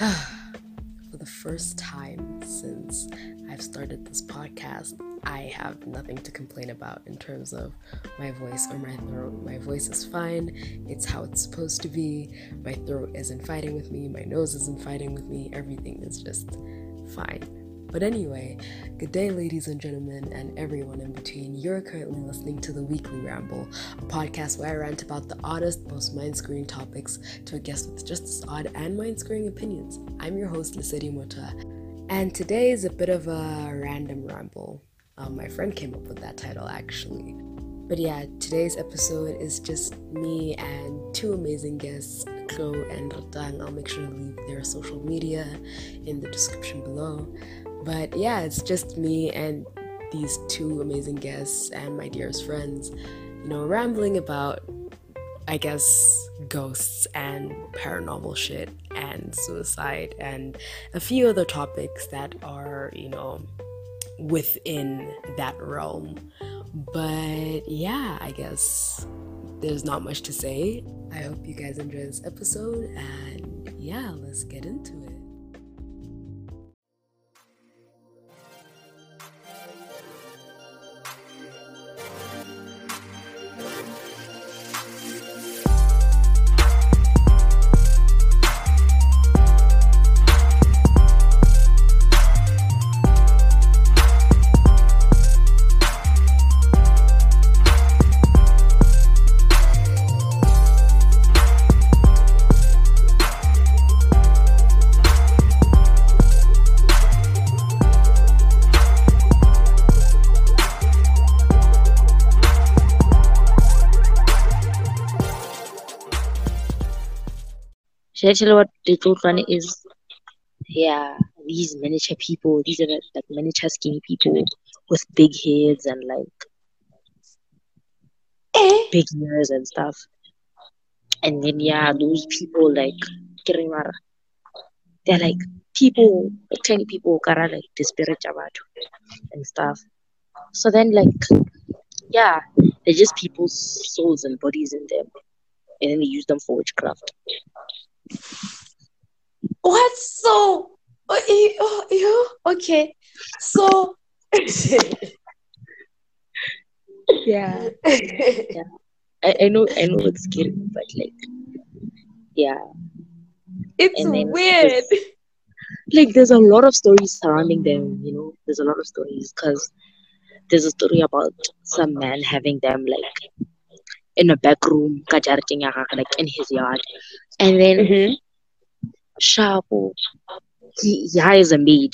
For the first time since I've started this podcast, I have nothing to complain about in terms of my voice or my throat. My voice is fine, it's how it's supposed to be. My throat isn't fighting with me, my nose isn't fighting with me, everything is just fine. But anyway, good day, ladies and gentlemen, and everyone in between. You're currently listening to the Weekly Ramble, a podcast where I rant about the oddest, most mind screwing topics to a guest with just as odd and mind screwing opinions. I'm your host, Lisedi Mota, and today is a bit of a random ramble. Um, my friend came up with that title actually. But yeah, today's episode is just me and two amazing guests, Tlou and Retang. I'll make sure to leave their social media in the description below. But yeah, it's just me and these two amazing guests and my dearest friends, you know, rambling about, I guess, ghosts and paranormal shit and suicide and a few other topics that are, you know, within that realm. But yeah, I guess there's not much to say. I hope you guys enjoy this episode and yeah, let's get into it. Should I tell you what the one is? Yeah, these miniature people, these are like miniature skinny people with big heads and like Eh? big ears and stuff. And then yeah, those people like Kirimara. They're like people, like tiny people, kara like the spirit and stuff. So then like yeah, they're just people's souls and bodies in them. And then they use them for witchcraft. What? So, oh, eh, oh, you okay? So, Yeah. I, I know I know it's scary, but like yeah. it's weird. Like there's a lot of stories surrounding them, you know. There's a lot of stories because there's a story about some man having them like in a back room, kajarting ya gagwe, like in his yard. And then Mhm. Shapo he, he hires a maid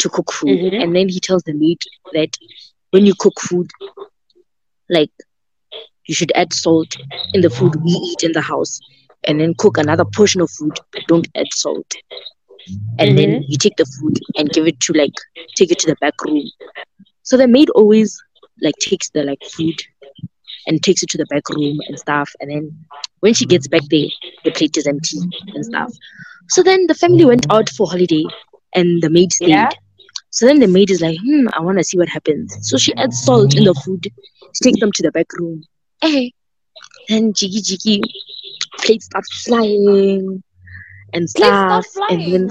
to cook food. Mhm. And then he tells the maid that when you cook food, like you should add salt in the food we eat in the house and then cook another portion of food but don't add salt and then you take the food and give it to like take it to the back room so the maid always like takes the like food and takes it to the back room and stuff and then when she gets back there the plate is empty and stuff so then the family went out for holiday and the maid stayed Yeah. so then the maid is like, hmm, I want to see what happens. So she adds salt in the food. She takes them to the back room. Hey. Then jiggy jiggy plates start flying and stuff. And then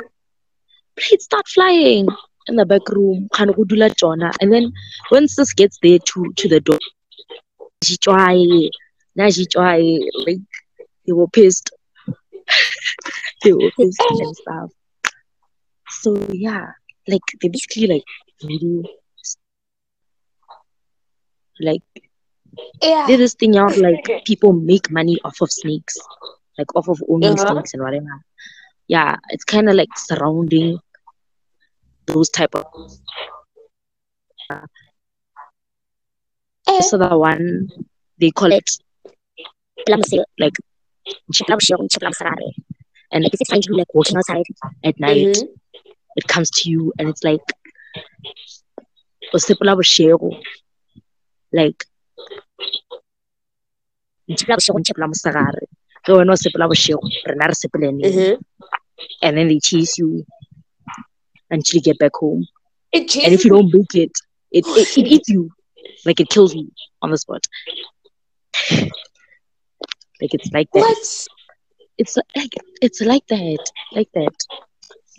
plates start flying in the back room. Kind of jona. And then when sis gets there to to the door, she try now she try like they were pissed. they were pissed and stuff. So yeah, like they basically like voodoo like Yeah. did this thing out like people make money off of snakes like off of owning Uh-huh. snakes and whatever yeah it's kind of like surrounding those type of Eh. So the one they call it like and Like, if it's find you like walking outside, at night. Mhm. it comes to you and it's like like Chipla Bushon, sepela mosegare ke wena o sepela bošego rena re sepelene Mhm. and then they chase you until you get back home. It and if you don't make it it, it, it eats you like it kills me on the spot like it's like that what? it's like it's like that, like that.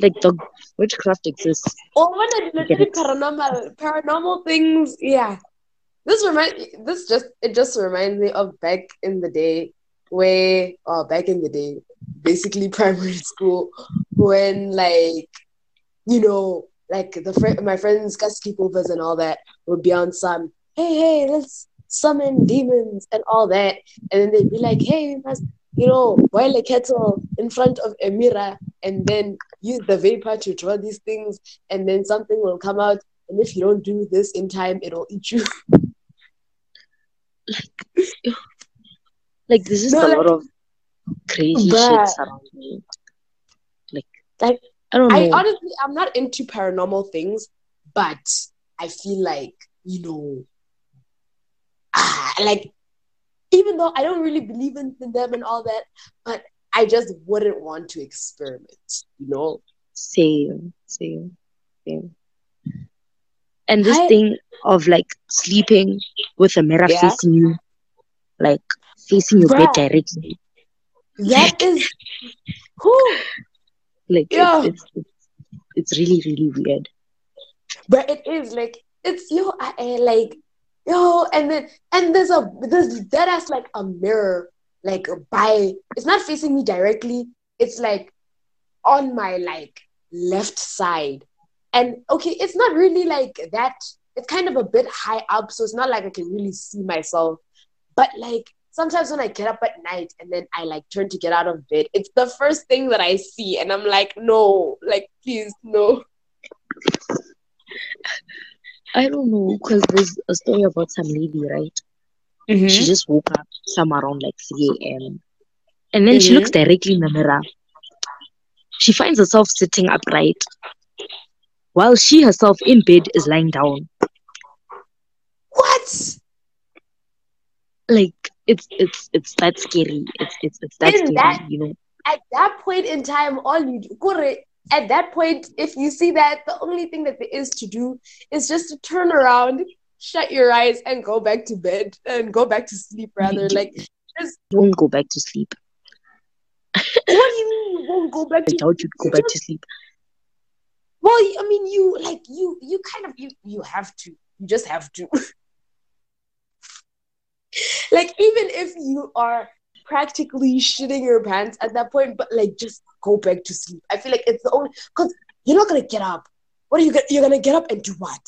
Like the witchcraft exists. Or when I get literally paranormal paranormal things, yeah. This remind this just it just reminds me of back in the day where oh back in the day, basically primary school, when like you know, like the fr- my friends got sleepovers and all that would be on some hey hey let's summon demons and all that, and then they'd be like hey we must you know boil a kettle in front of a mirror and then use the vapor to draw these things and then something will come out and if you don't do this in time it'll eat you Like there's just No, a like- lot of crazy Bruh. shit around me. Like, Like, I don't know. i honestly i'm not into paranormal things but i feel like you know like even though i don't really believe in them and all that but i just wouldn't want to experiment you know Same, same, same. And this I- thing of like sleeping with a mirror Yeah. facing you, like facing your bed directly. that is who Like Yeah. it's, it's it's it's really really weird. but it is like it's you. I, I like yo and then and there's a there's that has like a mirror like by it's not facing me directly it's like on my like left side. And okay it's not really like that it's kind of a bit high up so it's not like i can really see myself. But like sometimes when i get up at night and then i like turn to get out of bed it's the first thing that i see and i'm like no like please no I don't know because there's a story about some lady, right? Mm-hmm. She just woke up somewhere around like 3 a.m. And then she Mhm. looks directly in the mirror. She finds herself sitting upright while she herself in bed is lying down. what Like it's it's it's that scary. It's it's it's that scary, that- you know. at that point in time, all you do, Kore, at that point, if you see that, the only thing that there is to do is just to turn around, shut your eyes, and go back to bed and go back to sleep. Rather, like, just Don't go back to sleep. what do you mean you won't go back I to? doubt you'd go back to sleep. Well, I mean, you like you you kind of you you have to. You just have to. like, even if you are practically shitting your pants at that point, but like just go back to sleep. I feel like it's the only because you're not gonna get up. What are you gonna you're gonna get up and do what?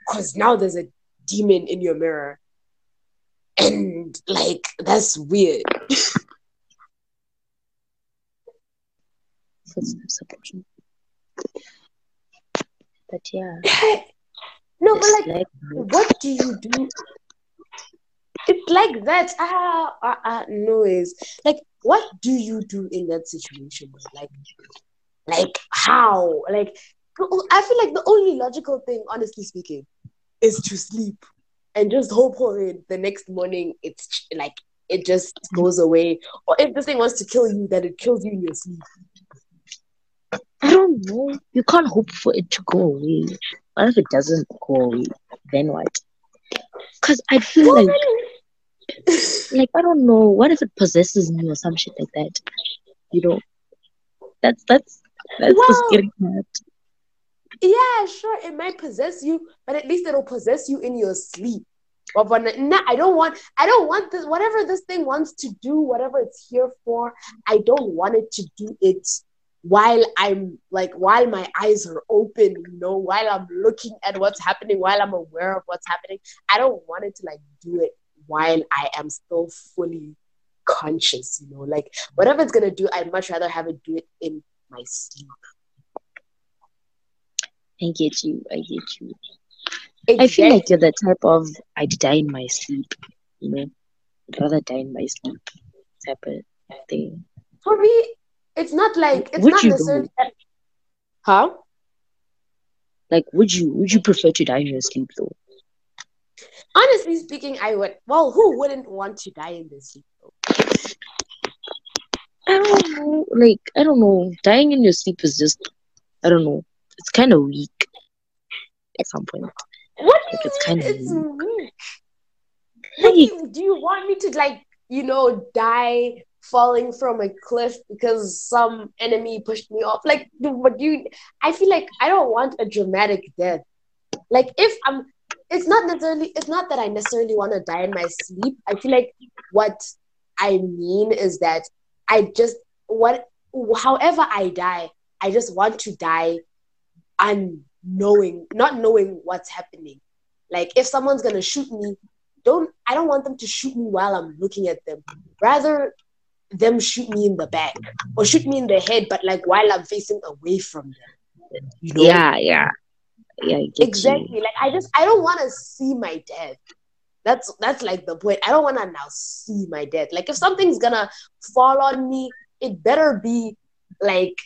Because now there's a demon in your mirror. And like that's weird. But yeah, no, but like like what do you do? It's like that. Ah, ah, ah, noise. Like, what do you do in that situation? Like, like how? Like, I feel like the only logical thing, honestly speaking, is to sleep and just hope for it. The next morning, it's like it just goes away. Or if this thing wants to kill you, then it kills you in your sleep. I don't know. You can't hope for it to go away. What if it doesn't go away? Then what? Because I feel Well, like, like I don't know. What if it possesses me or some shit like that? You know, that's that's that's the Well, scary part. Yeah, sure, it might possess you, but at least it'll possess you in your sleep. But when, nah, I don't want, I don't want this. Whatever this thing wants to do, whatever it's here for, I don't want it to do it while I'm like while my eyes are open. You know, while I'm looking at what's happening, while I'm aware of what's happening. I don't want it to like do it while I am still fully conscious. You know, like whatever it's gonna do, I'd much rather have it do it in my sleep. I get you. I get you. I feel like you're the type of I'd die in my sleep. You know, I'd rather die in my sleep type of thing. for me, it's not like it's Would not necessarily. Huh? Like, would you would you prefer to die in your sleep though? Honestly speaking, I would. Well, who wouldn't want to die in this sleep? I don't know. Like, I don't know. Dying in your sleep is just, I don't know. It's kind of weak at some point. What Like, do it's you mean? kinda It's weak. What do you, do you want me to like, you know, die falling from a cliff because some enemy pushed me off. Like, what do you, I feel like I don't want a dramatic death. Like, if I'm, it's not necessarily, it's not that I necessarily want to die in my sleep. I feel like what I mean is that I just, what, however I die, I just want to die unknowing, not knowing what's happening. Like, if someone's gonna shoot me, don't I don't want them to shoot me while I'm looking at them. Rather them shoot me in the back or shoot me in the head, but like while I'm facing away from them. You know? Yeah, yeah. Yeah, exactly. you. Like I just I don't want to see my death. That's that's like the point. I don't want to now see my death. Like if something's gonna fall on me, it better be like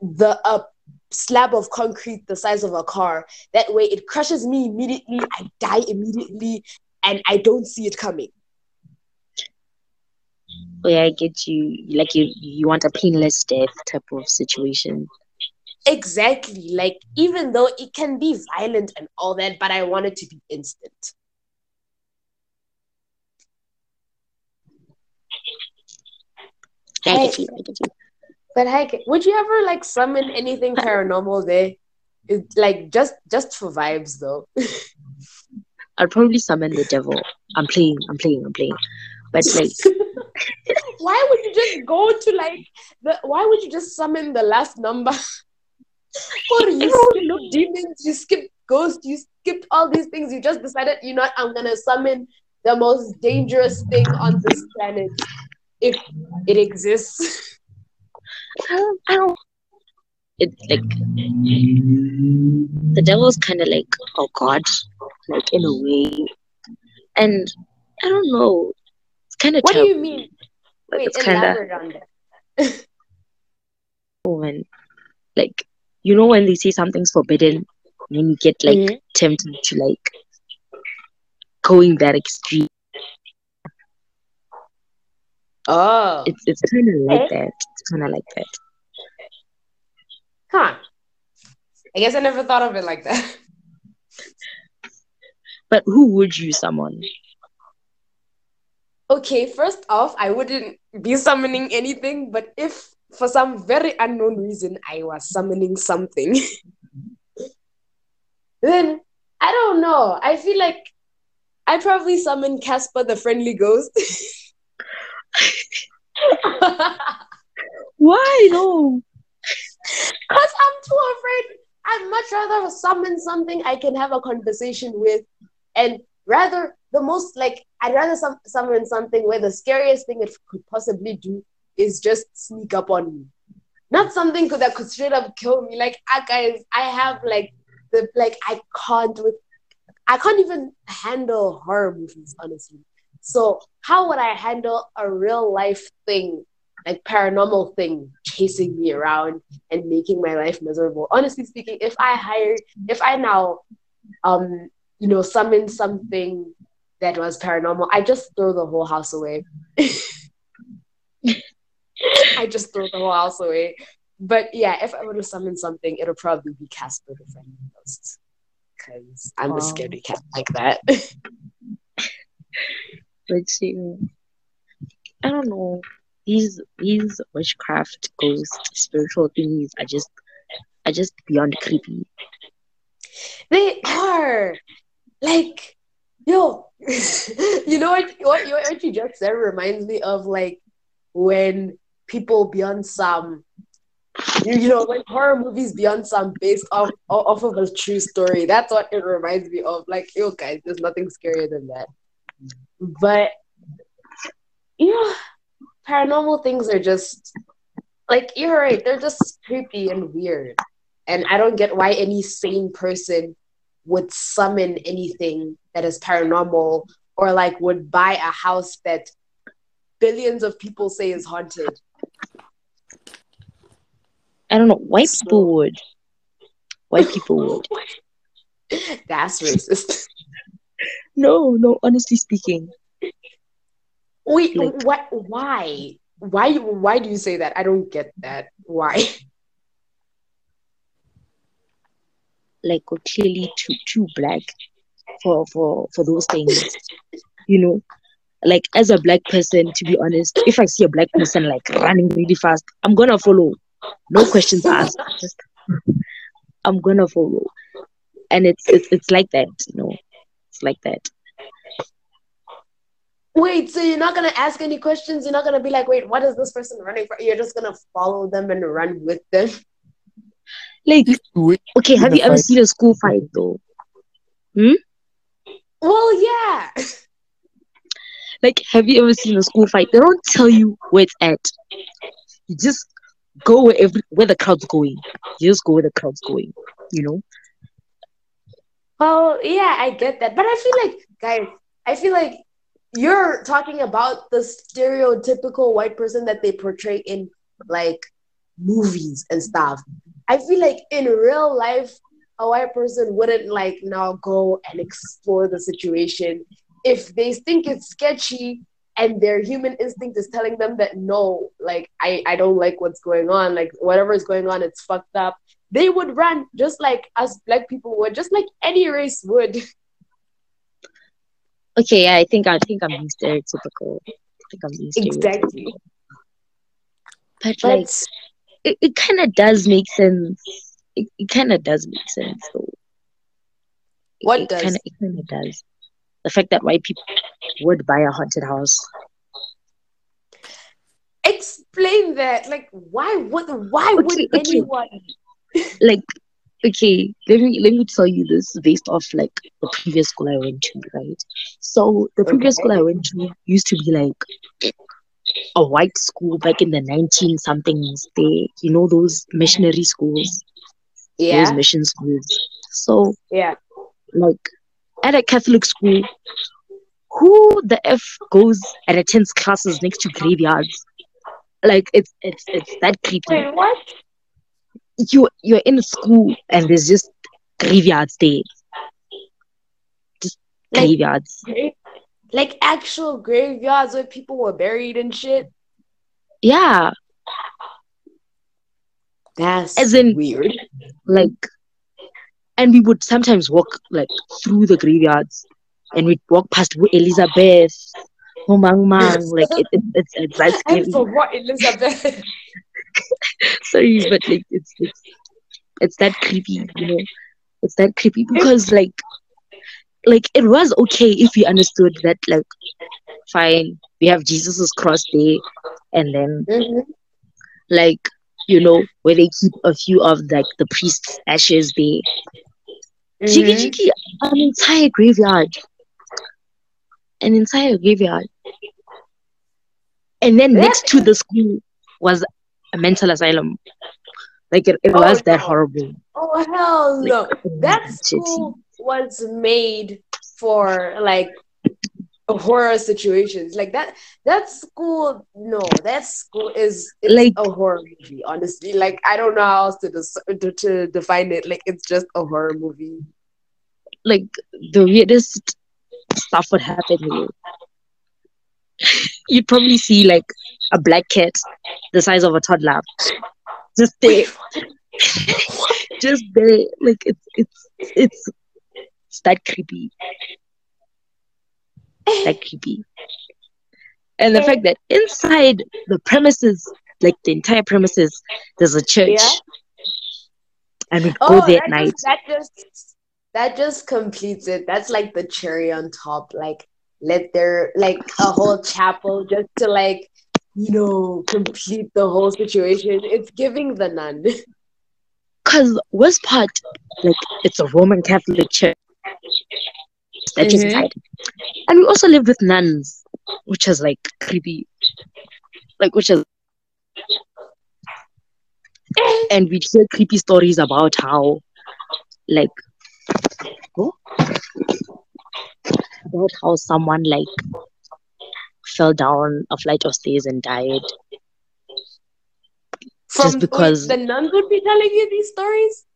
the a slab of concrete the size of a car. That way, it crushes me immediately. I die immediately, and I don't see it coming. Oh, yeah, I get you. Like you, you want a painless death type of situation. Exactly. Like even though it can be violent and all that, but I want it to be instant. I Hey. get you. I get you. But heck, would you ever like summon anything paranormal there? It, like just just for vibes though. I'd probably summon the devil. I'm playing. I'm playing. I'm playing. But like, why would you just go to like the why would you just summon the last number? or you skip demons, you skipped ghosts, you skipped all these things. You just decided, you know what, I'm gonna summon the most dangerous thing on this planet if it exists. I don't. I don't it like the devil's kind of like oh god, like in a way, and I don't know. It's kind of what do you mean? Like Wait, it's kind of that. Oh, when, like you know, when they say something's forbidden, then you get like Mhm. tempted to like going that extreme. Oh. It's it's kind of like Okay. that. It's kind of like that. Huh. I guess I never thought of it like that. But who would you summon? Okay, first off, I wouldn't be summoning anything, but if for some very unknown reason I was summoning something, then I don't know. I feel like I'd probably summoned Casper the friendly ghost. Why no? Because I'm too afraid. I'd much rather summon something I can have a conversation with, and rather the most like I'd rather sum- summon something where the scariest thing it could possibly do is just sneak up on me. Not something that could straight up kill me. Like, I guys, I have like the like I can't with I can't even handle horror movies, honestly. So how would I handle a real life thing, like paranormal thing, chasing me around and making my life miserable? Honestly speaking, if I hire, if I now, um, you know, summon something that was paranormal, I just throw the whole house away. I just throw the whole house away. But yeah, if I were to summon something, it'll probably be Casper the Friendly Ghost. Because I'm Wow. a scaredy cat like that. Let's see. I don't know. These these witchcraft ghost spiritual things are just are just beyond creepy. they are like, yo, you know what, what? What you just said reminds me of like when people beyond some, you, you know, like horror movies beyond some based off off of a true story. That's what it reminds me of. Like, yo, guys, there's nothing scarier than that. But you know, paranormal things are just like you're right. They're just creepy and weird, and I don't get why any sane person would summon anything that is paranormal or like would buy a house that billions of people say is haunted. I don't know. White So- people would. White people would. That's racist. No, no. Honestly speaking, Wait, Like- what? Why? Why? Why do you say that? I don't get that. Why? like we're clearly too too black for for for those things. You know, like as a black person, to be honest, if I see a black person like running really fast, I'm gonna follow. No questions asked. Just I'm gonna follow. And it's it's it's like that, you know. It's like that. Wait, so you're not gonna ask any questions? You're not gonna be like, wait, what is this person running for? You're just gonna follow them and run with them. Like, If you win okay, have you ever fight- seen a school fight though? Hmm? Well, yeah. Like, have you ever seen a school fight? They don't tell you where it's at. You just go where every where the crowd's going. You just go where the crowd's going. You know? Well, yeah, I get that. But I feel like, guys, I feel like you're talking about the stereotypical white person that they portray in like movies and stuff. I feel like in real life, a white person wouldn't like now go and explore the situation if they think it's sketchy and their human instinct is telling them that no, like I, I don't like what's going on, like whatever is going on, it's fucked up. They would run just like us black people would, just like any race would. Okay, yeah, I think I think I'm being stereotypical. I think I'm being stereotypical. Exactly. But like it, it kind of does make sense. It, it kind of does make sense though. What it does? Kinda, it kind of does. The fact that white people would buy a haunted house. explain that. Like, why would why would Okay, okay. anyone? Like, okay, let me let me tell you this based off like the previous school I went to, right? So the previous Okay. school I went to used to be like a white school back in the nineteen somethings. They, you know, those missionary schools, Yeah. those mission schools. So yeah. like at a Catholic school, who the f goes and attends classes next to graveyards? Like it's it's it's that creepy. Wait, what? You you're in a school and there's just graveyards there, Like, graveyards. gra- like actual graveyards where people were buried and shit. Yeah, That's As in- weird. like, and we would sometimes walk like through the graveyards, and we'd walk past Elizabeth, Homang Mang, like it, it, it's it's that I scary. forgot Elizabeth. sorry, but like it's it's it's that creepy, you know. It's that creepy because like like it was okay if we understood that like fine, we have Jesus's cross there and then Mhm. like you know, where they keep a few of like the priest's ashes there. Jiggy Mhm. jiggy, an entire graveyard. An entire graveyard. And then next to the school was a mental asylum. Like it, it Oh, was that horrible. Oh hell no! Like, That school was made for like horror situations. Like that. That school, no, that school is Like- a horror movie. Honestly, like I don't know how else to des- to, define it. Like it's just a horror movie. like the weirdest stuff would happen here. You'd probably see like a black cat the size of a toddler just there. just there. Like it's it's it's it's that creepy. That creepy. And the fact that inside the premises, like the entire premises, there's a church. Yeah. And we'd Oh, go there that at night. just, that just that just completes it. That's like the cherry on top. Like let there like a whole chapel just to like you know complete the whole situation. It's giving the nun. Because West Part, like, it's a Roman Catholic church that Mhm. inside. And we also lived with nuns, which is like creepy. Like, which is. And we'd hear creepy stories about how, like, oh, about how someone, like, fell down a flight of stairs and died. From wait, because- the nuns would be telling you these stories.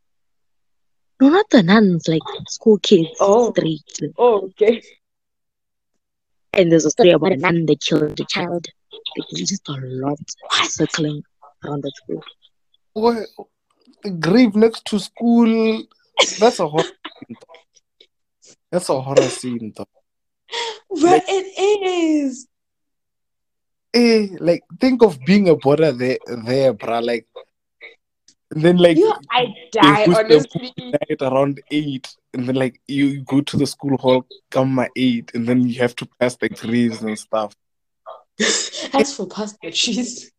No, not the nuns, like school kids. Oh. Straight. Oh, okay. And there's a story about a a nun that killed a child. Like, there's just a lot circling around that school. What? Grave next to school. That's a horror. scene, though. That's a horror scene, though. But it is. eh, like think of being a border there, there, bruh. Like, and then like You, I die, honestly. night around eight, and then like you go to the school hall, come at eight, and then you have to pass the grades and stuff. As for pasta cheese.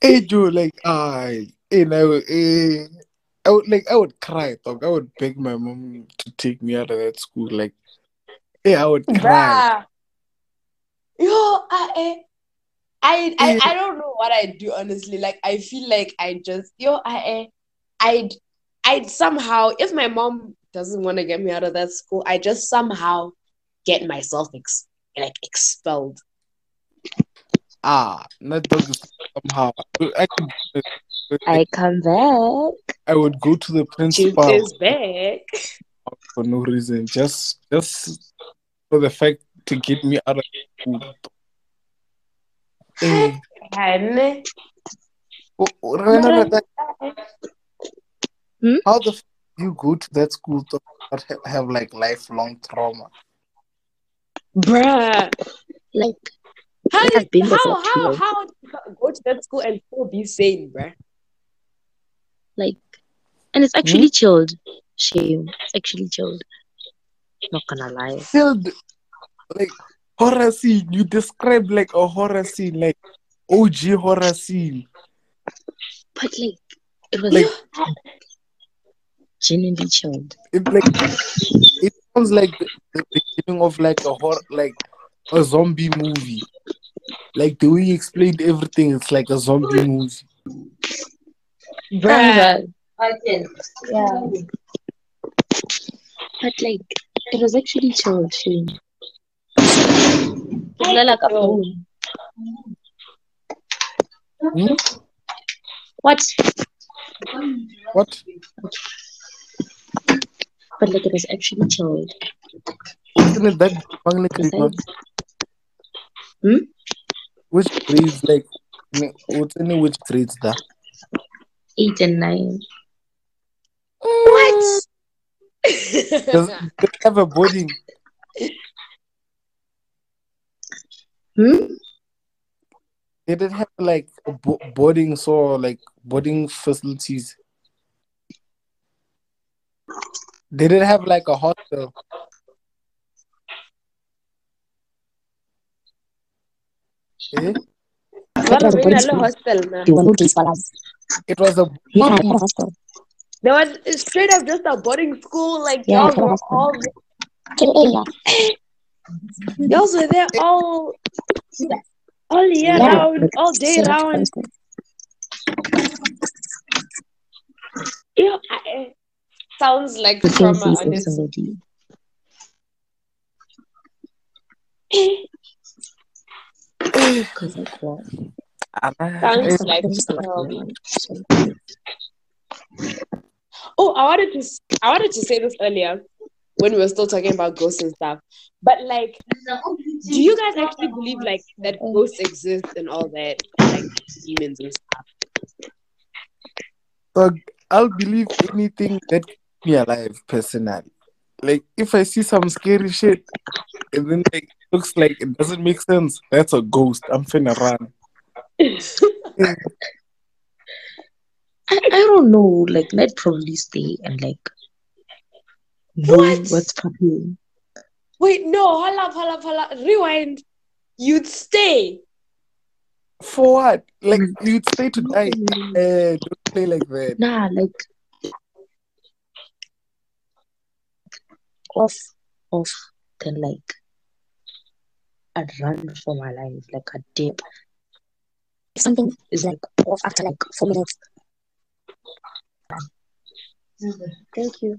Hey Joe, like I, eh, now, eh, I would like I would cry, dog. I would beg my mom to take me out of that school. Like, yeah, I would cry. Bruh. Yo, I, eh, I, I, I don't know what I do honestly. Like I feel like I just yo, I, I'd, I'd somehow if my mom doesn't want to get me out of that school, I just somehow get myself ex- like expelled. Ah, that is somehow. I could, I come back. I would go to the principal is back. for no reason, just just for the fact to get me out of school. And remember that- Hmm? How the f- you go to that school to have, have like lifelong trauma? bruh, Like how I've been there how, how, how go to that school and still be sane, bruh? like and it's actually chilled. Shame. It's actually chilled. Not gonna lie. Filled like horror scene. You described like a horror scene, like OG horror scene. But like it was Like genuinely chilled. it like it sounds like the, the beginning of like a horror like a zombie movie. Like the way you explained everything, it's like a zombie movie. Bruh. Yeah. But like it was actually chilled, shame. Kulala ka Hmm? What? What? But like it was actually chilled. Isn't it that Bangla Creeper? Hmm? Which grades like what's any which grades that? eight and nine. What? Does, does it have a boarding? Hmm? Did it have like bo- boarding so like boarding facilities? Did it have like a hostel? Eh? What was a in boarding hostel, one who gets balance. It was a Yeah, I had a hostel. There was straight up just a boarding school. Like Yeah, y'all all Kill area. Y'all were there all all year Yeah, round, all day to round. Yeah, I, sounds like The trauma. Honestly. Because like what? Sounds like It's like, um, yeah, so- Oh, I wanted to I wanted to say this earlier when we were still talking about ghosts and stuff. But like, do you guys actually believe like that ghosts exist and all that, like demons and stuff? Dog, I'll believe anything that keeps me alive personally. Like if I see some scary shit and then like it looks like it doesn't make sense, that's a ghost. I'm finna run. I, I don't know. Like, I'd probably stay and like know What? what's happening. Wait, no, hold up, hold up, hold up. Rewind. You'd stay. For what? Like you'd stay to die. Eh, don't play like that. Nah, like off, off. Then like I'd run for my life, like a dip. If something is like off after like four minutes. thank you.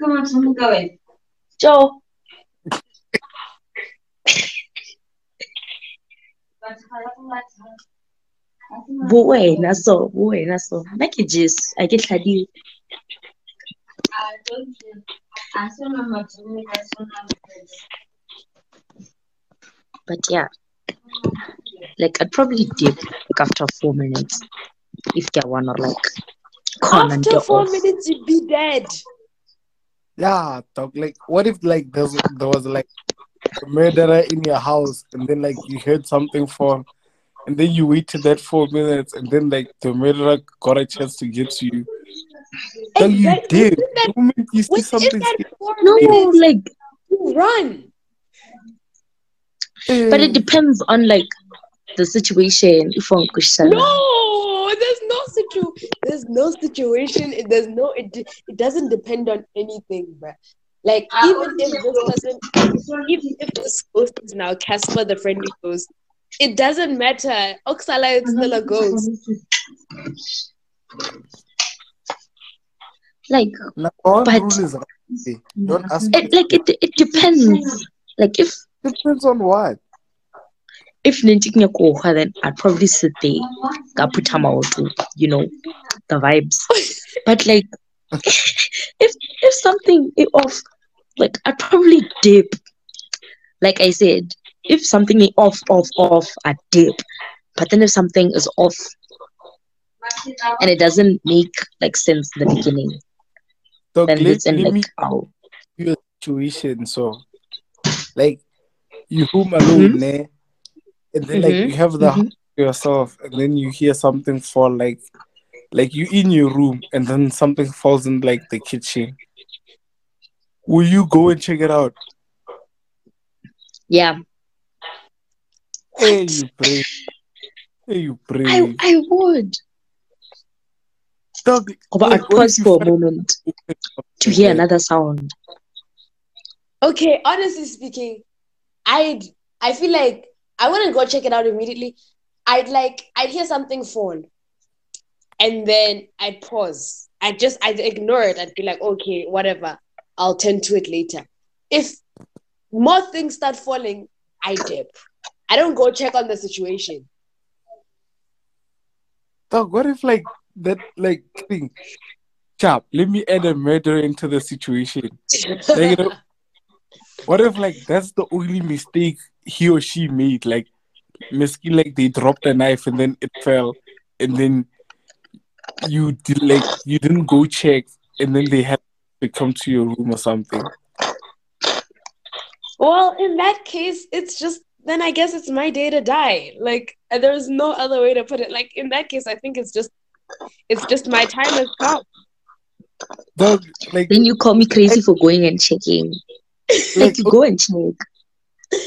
ka phone. A tlo ntlhala. Joe. bo wena so bo wena so nna ke jesu a ke tlhadile but yeah like i'd probably dip like after four minutes if there one or like corner After the four off. minutes, you'd be dead. Yeah, talk Like, what if like there's there was like a murderer in your house, and then like you heard something fall, and then you waited that four minutes, and then like the murderer got a chance to get to you. Dog, you did. That- The moment you see something, that no like you run. but it depends on like the situation if one question No, there's no situ. There's no situation. It, there's no. It, it doesn't depend on anything, bruh. Like even if this person, even if this ghost is now Casper the friendly ghost, it doesn't matter. Oxala is still a ghost. like Now, one But- rule right. don't ask. it like it, it depends like if Depends on what. If nenting koha then I'd probably sit there ka putha maoto, you know the vibes but like if if something is off like I'd probably dip like I said if something is off off off I dip but then if something is off and it doesn't make like sense in the beginning Dog, then let, it's in like oh you a situation. So, like, you home alone, Mhm. And then like Mhm. you have the Mhm. yourself, and then you hear something fall, like, like you in your room, and then something falls in like the kitchen. Will you go and check it out? yeah Hey, you brave. Hey, you I brave. I would Dog, but I'd what if pause for a moment to hear another sound Okay, honestly speaking, I'd I feel like I wouldn't go check it out immediately. I'd like I'd hear something fall, and then I'd pause. I just I'd ignore it. I'd be like, okay, whatever. I'll tend to it later. If more things start falling, I dip. I don't go check on the situation. Dog, what if like that like thing? Chap, let me add a murder into the situation. Like, you know, what if like that's the only mistake he or she made? Like, misky, like they dropped a knife and then it fell, and then you did like you didn't go check, and then they had to come to your room or something. Well, in that case, it's just then I guess it's my day to die. Like there's no other way to put it. Like in that case, I think it's just it's just my time has come. Dog, like, then you call me crazy for going and checking like like you go and check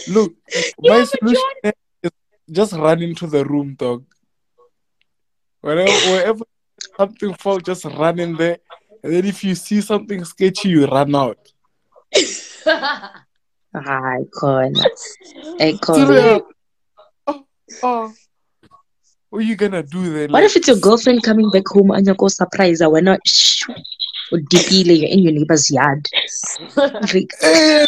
look, Yeah, my but solution is just run into the room, dog. Wherever, wherever something fall, just run in there. And then if you see something sketchy, you run out. I can't I. Oh, oh. What are you gonna do then? what Like, if it's your girlfriend coming back home and you go surprise her We're not shh or deeply you're in your neighbor's yard like eh.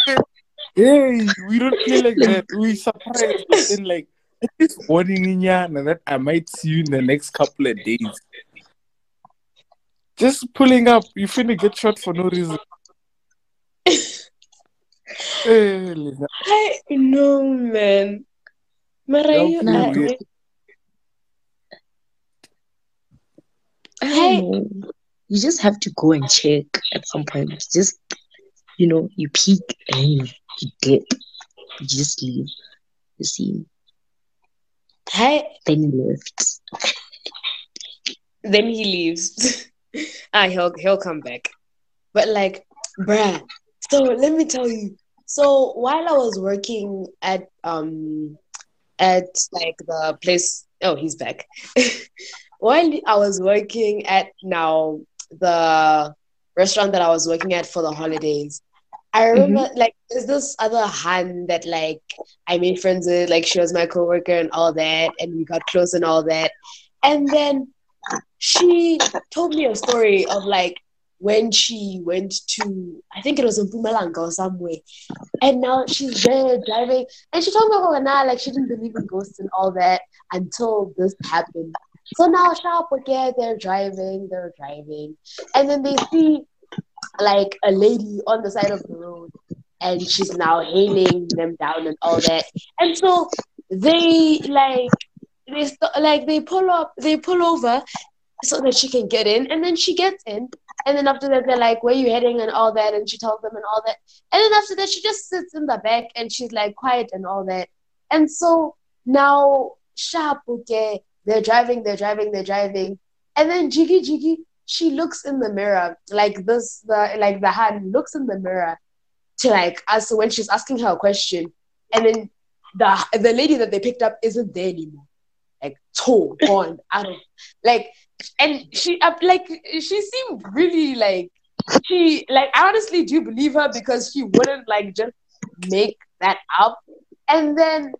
Hey, hey, we don't play like that. We surprise but then like at least warning in Yana that I might see you in the next couple of days. Just pulling up, you finna get shot for no reason. hey, Lena. I know, man. Mara, you, feel I- I Hey. You just have to go and check at some point. Just you know, you peek and you dip. You just leave. You see. I, Then he left. then he leaves. ah, he'll he'll come back. But like, bruh. So let me tell you. So while I was working at um at like the place, oh, he's back. while I was working at now the restaurant that I was working at for the holidays, I remember mm-hmm. like there's this other Han that like I made friends with, like she was my coworker and all that, and we got close and all that. And then she told me a story of like when she went to I think it was in Mpumalanga or somewhere. And now she's there driving and she told me about now like she didn't believe in ghosts and all that until this happened. So now sharp again, they're driving, they're driving, and then they see like a lady on the side of the road and she's now hailing them down and all that. And so they like they st- like they pull up they pull over so that she can get in and then she gets in. And then after that they're like where you heading? and all that and she tells them and all that. And then after that she just sits in the back and she's like quiet and all that. And so now sharp okay they're driving they're driving they're driving. And then jiggy jiggy she looks in the mirror like this the like the hand looks in the mirror to like as when she's asking her a question. And then the the lady that they picked up isn't there anymore. Like tall gone out of like and she uh, like she seemed really like she like I honestly do believe her because she wouldn't like just make that up. And then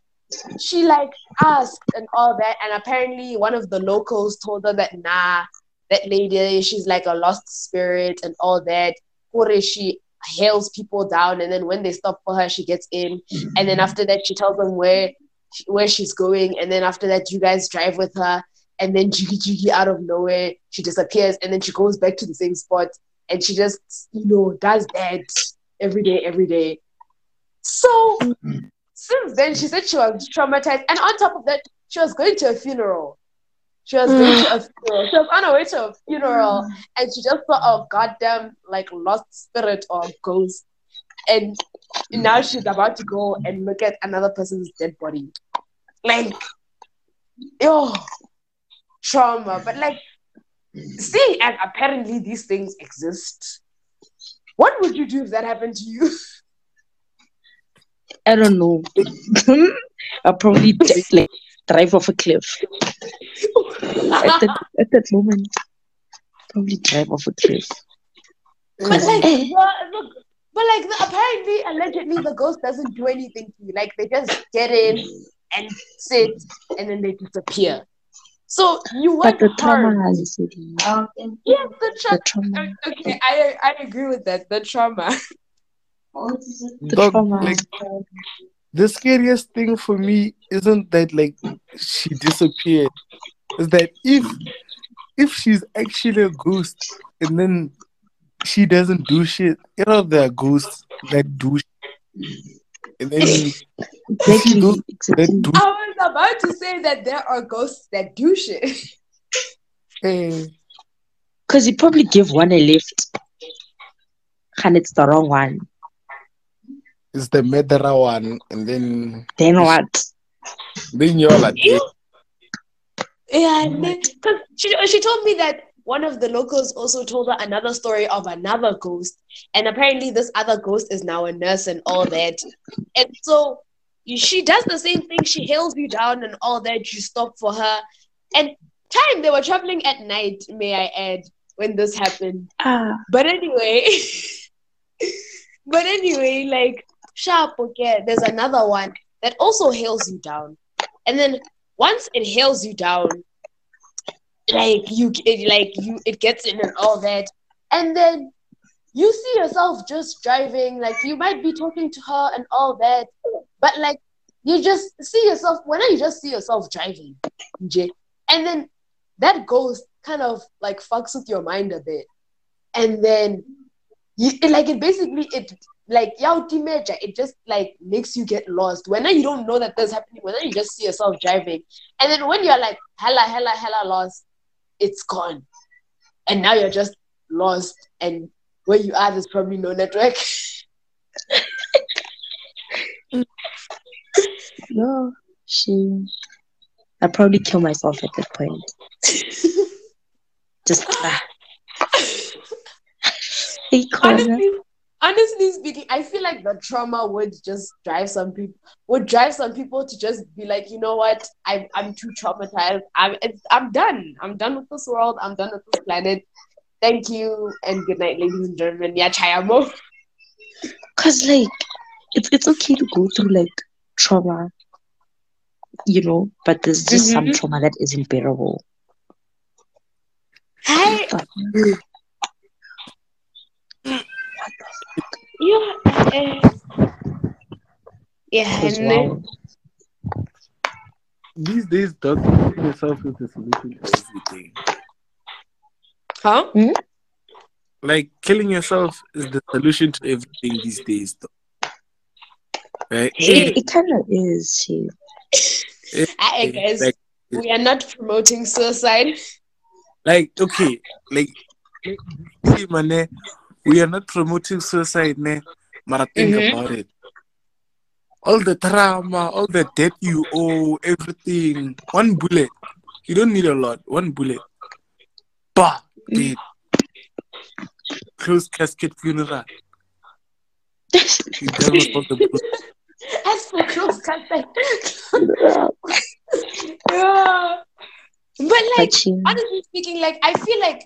she like asked and all that. And apparently one of the locals told her that nah that lady she's like a lost spirit and all that. Or she hails people down and then when they stop for her she gets in. And then after that she tells them where where she's going and then after that you guys drive with her and then jiggy jiggy out of nowhere she disappears and then she goes back to the same spot and she just you know does that every day every day. So mm-hmm. since then she said she was traumatized and on top of that she was going to a funeral she was going to a funeral. She was on her way to a funeral and she just saw a goddamn like lost spirit or ghost. And now she's about to go and look at another person's dead body. Like, yo, trauma. But like, seeing as apparently these things exist, what would you do if that happened to you? I don't know. I'll probably just like drive off a cliff. at, that, at that moment, probably drive off a cliff. But like, eh. the, the, but like, the, apparently, allegedly, the ghost doesn't do anything to you. Like, they just get in and sit, and then they disappear. So you But work the hard. trauma has it. Yes, the, tra- The trauma. Uh, okay, I I agree with that. The trauma. The Dog, trauma. like the scariest thing for me isn't that like she disappeared. Is that if if she's actually a ghost and then she doesn't do shit, you know there are ghosts that do shit. And then you see exactly. those that exactly. do I was about to say that there are ghosts that do shit. eh, Because you probably give one a lift. And it's the wrong one. It's the murderer one, and then Then what? then you're like, You- Yeah, and then because she she told me that one of the locals also told her another story of another ghost, and apparently this other ghost is now a nurse and all that, and so she does the same thing. She hails you down and all that. You stop for her, and time they were traveling at night. May I add when this happened? Ah, But anyway, but anyway, like sharp, okay, there's another one that also hails you down. And then once it hails you down, like you it, like you it gets in and all that. And then you see yourself just driving, like you might be talking to her and all that, but like you just see yourself when you just see yourself driving, and then that ghost kind of like fucks with your mind a bit and then you it, like it basically it like yauti major it just like makes you get lost when you don't know that this happening when you just see yourself driving and then when you're like hella hella hella lost it's gone and now you're just lost and where you are there's probably no network no. She. I'd probably kill myself at that point. Just. Ah. Hey, corner. honestly honestly speaking i feel like the trauma would just drive some people would drive some people to just be like you know what? I'm, I'm too traumatized. I'm, it's, I'm done. I'm done with this world. I'm done with this planet. Thank you and good night ladies and gentlemen. Yeah chayamo. Cause like it's it's okay to go through like trauma, you know, but there's just some Mhm. trauma that isn't bearable. I, Yeah. eh. Yeah, Because and then- These days, dog, killing yourself is the solution to everything. huh? Like killing yourself is the solution to everything these days, though. Right? It, it kind of is. She, Aye, guys, Like, we are not promoting suicide. like okay, like, like, see, man, we are not promoting suicide, ne? But think Mhm. about it. All the trauma, all the debt you owe, everything. One bullet. You don't need a lot. One bullet. Bah, dead. Close casket funeral. You done with the bullet. As for close contact. yeah. But like but she, honestly speaking, like I feel like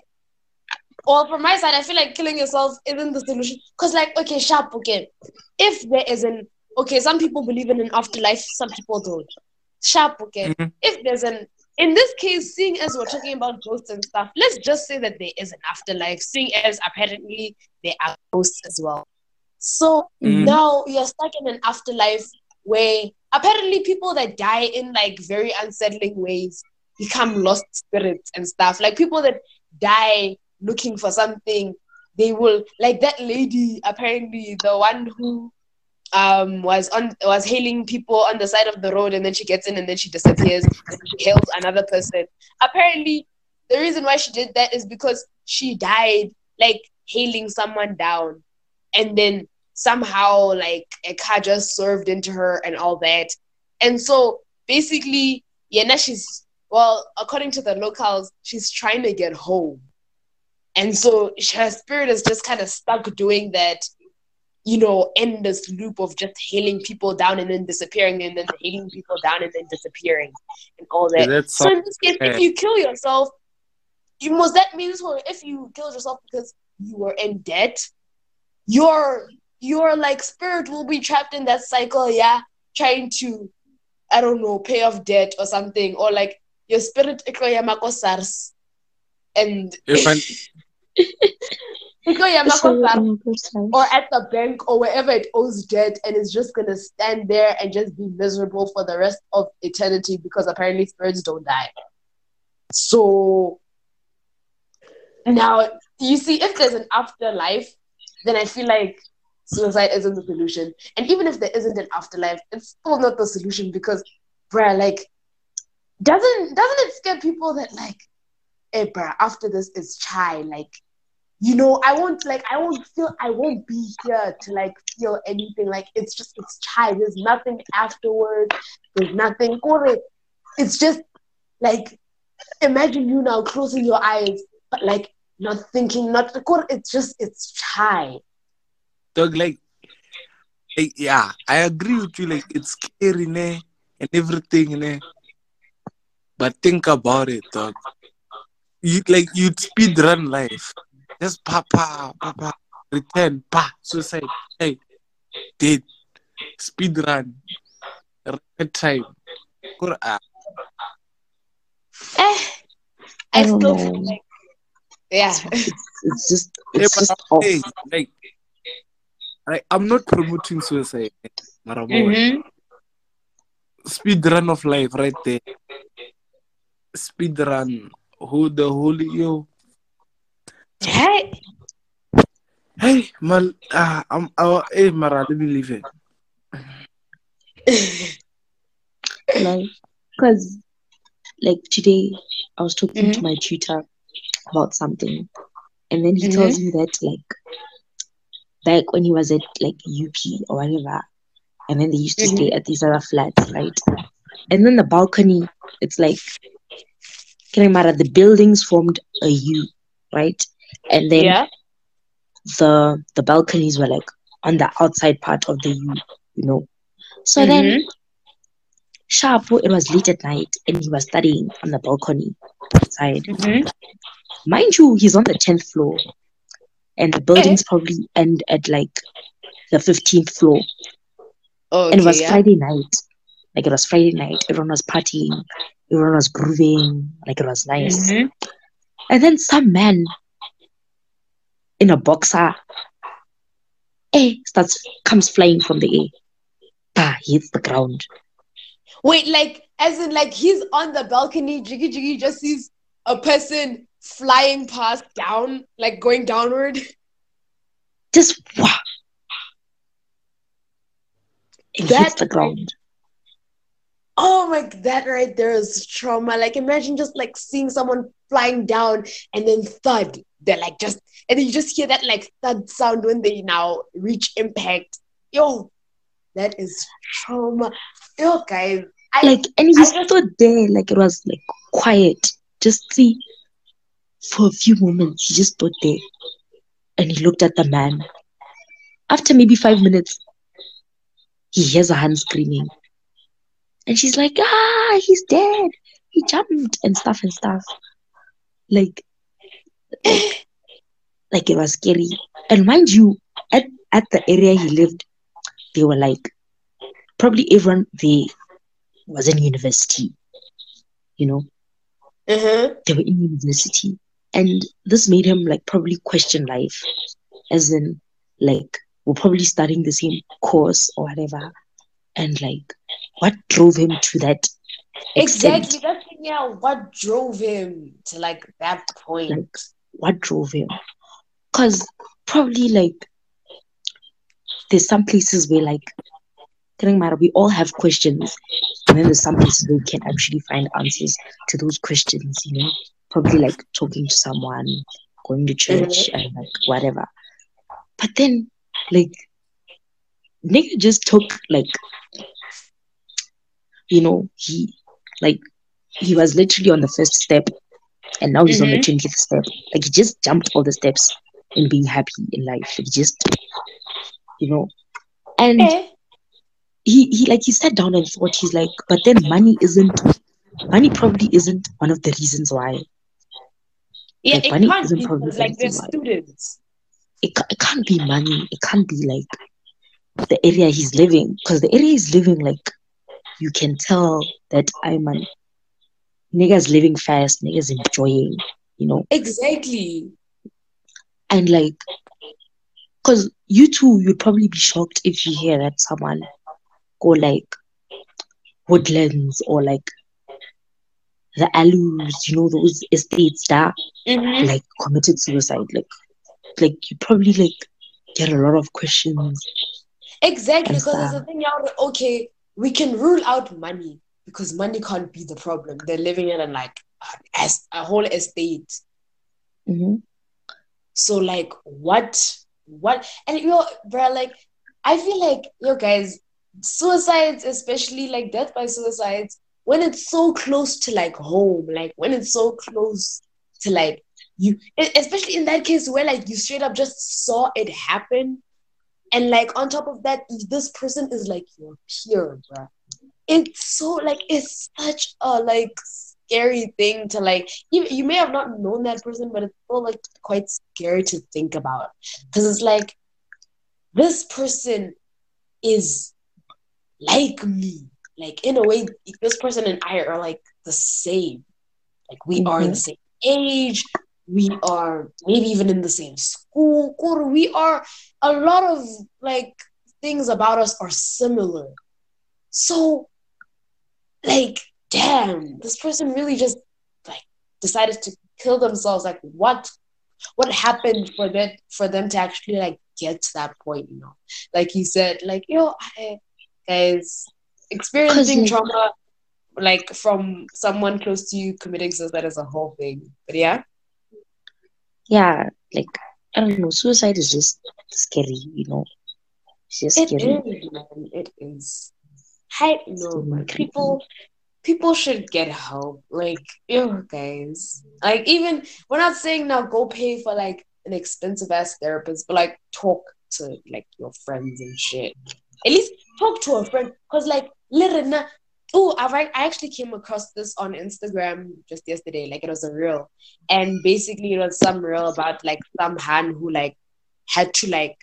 or from my side, I feel like killing yourself isn't the solution. Cause like, okay, sharp, okay. If there is an okay, some people believe in an afterlife, some people don't. Sharp, okay. Mhm. If there's an in this case, seeing as we're talking about ghosts and stuff, let's just say that there is an afterlife, seeing as apparently there are ghosts as well. So Mhm. now you're stuck in an afterlife where apparently people that die in like very unsettling ways become lost spirits and stuff. Like people that die looking for something, they will like that lady, apparently the one who um was on was hailing people on the side of the road and then she gets in and then she disappears and she hails another person. Apparently the reason why she did that is because she died like hailing someone down and then somehow like a car just swerved into her and all that. And so basically, yeah, now she's well, according to the locals, she's trying to get home. And so her spirit is just kind of stuck doing that, you know, endless loop of just hailing people down and then disappearing and then hailing people down and then disappearing and all that. Yeah, So in this case, if you kill yourself, you must that means well, if you killed yourself because you were in debt, your your like spirit will be trapped in that cycle, yeah, trying to I don't know, pay off debt or something, or like your spirit SARS and If I, iko yamako so, SARS um, person. or at the bank or wherever it owes debt and it's just gonna stand there and just be miserable for the rest of eternity because apparently spirits don't die. So now you see if there's an afterlife, then I feel like suicide isn't the solution. And even if there isn't an afterlife, it's still not the solution because bruh, like doesn't doesn't it scare people that like Eh, bruh, after this is chai, like you know, I won't like I won't feel I won't be here to like feel anything. Like it's just it's chai. There's nothing afterwards. There's nothing. It's just like imagine you now closing your eyes, but like not thinking, not it's just it's chai. dog, like, like, yeah, I agree with you. Like, it's scary, ne, and everything, ne. But think about it, dog. You like you'd speed run life. Just pa pa pa pa return pa suicide. Hey, dead. Speed run. Record time. Quran. Eh, I I don't still know. feel like yeah. It's just, Hey, it's but just I'm- off. hey, like, I, I'm not promoting suicide. Maramo. Mhm. Speed run of life right there. Speed run. Who the holy yo? Hey. Hey, mal, ah, I'm, uh, hey, Mara, let me leave it. like because like today i was talking to my tutor about something and then he Mhm. tells me that like back when he was at like up or whatever and then they used to stay at these other flats right and then the balcony it's like matter the buildings formed a u right and then yeah. the the balconies were like on the outside part of the u you know so then Mhm. Sharp, it was late at night and he was studying on the balcony outside. Mhm. Mind you, he's on the 10th floor and the buildings probably end at like the 15th floor. Okay, and it was yeah. Friday night. Like it was Friday night. Everyone was partying, everyone was grooving, like it was nice. Mhm. And then some man in a boxer eh, starts comes flying from the air. Bah, hits the ground. Wait, like as in like he's on the balcony, Jiggy Jiggy just sees a person flying past down, like going downward. Just wow. That- hits the ground. Oh my that right there is trauma. Like imagine just like seeing someone flying down and then thud. They're like just and then you just hear that like thud sound when they now reach impact. Yo, that is trauma. Yo, guys. I Like, and he just- stood there like it was like quiet. Just see, for a few moments, he just stood there and he looked at the man. After maybe five minutes, he hears a hand screaming. And she's like, ah, he's dead. He jumped and stuff and stuff. Like, like, like it was scary. And mind you, at, at the area he lived, they were like, probably everyone there was in university. You know, uh-huh. they were in university. And this made him like probably question life. As in, like, we're probably studying the same course or whatever. And like, what drove him to that extent? Exactly. That's yeah, what drove him to like that point. Like, what drove him? Because probably like, there's some places where like, doesn't matter, we all have questions. And then there's some places where we can actually find answers to those questions, you know? Probably like talking to someone, going to church, mm-hmm. and like whatever. But then, like, nigga just took like, you know, he like he was literally on the first step, and now he's on the mm-hmm. twentieth step. Like he just jumped all the steps in being happy in life. He just, you know, and he he like he sat down and thought he's like, but then money isn't money probably isn't one of the reasons why. Yeah, Like, it money can't isn't be probably like they're the students. It it can't be money. It can't be like the area he's living because the area he's living like you can tell that I'm a niggas living fast, niggas enjoying, you know, Exactly. and like because you too you'd probably be shocked if you hear that someone go like woodlands or like the alus you know those estates that Mhm. like committed suicide like like you probably like get a lot of questions Exactly, because there's a thing out. Okay, we can rule out money because money can't be the problem. They're living in a like a, a whole estate. hmm So like, what, what, and you know, bro, like, I feel like yo guys, suicides, especially like death by suicides, when it's so close to like home, like when it's so close to like you, especially in that case where like you straight up just saw it happen, and like on top of that, this person is like your peer, bro. It's so like it's such a like scary thing to like you, you may have not known that person but it's still like quite scary to think about because it's like this person is like me like in a way this person and i are like the same like we are Mhm. the same age we are maybe even in the same school or we are a lot of like things about us are similar. So like damn this person really just like decided to kill themselves. Like what what happened for that for them to actually like get to that point you know? Like you said like yo I, guys experiencing trauma like from someone close to you committing suicide is a whole thing. But yeah yeah like i don't know suicide is just scary you know it's just It scary is, man. It is. I Scary, man. People, people should get help. Like, yo, guys. Like, even we're not saying now go pay for like an expensive ass therapist, but like talk to like your friends and shit. At least talk to a friend, cause like, literally, oh, I I actually came across this on Instagram just yesterday. Like, it was a reel, and basically, it was some reel about like some han who like had to like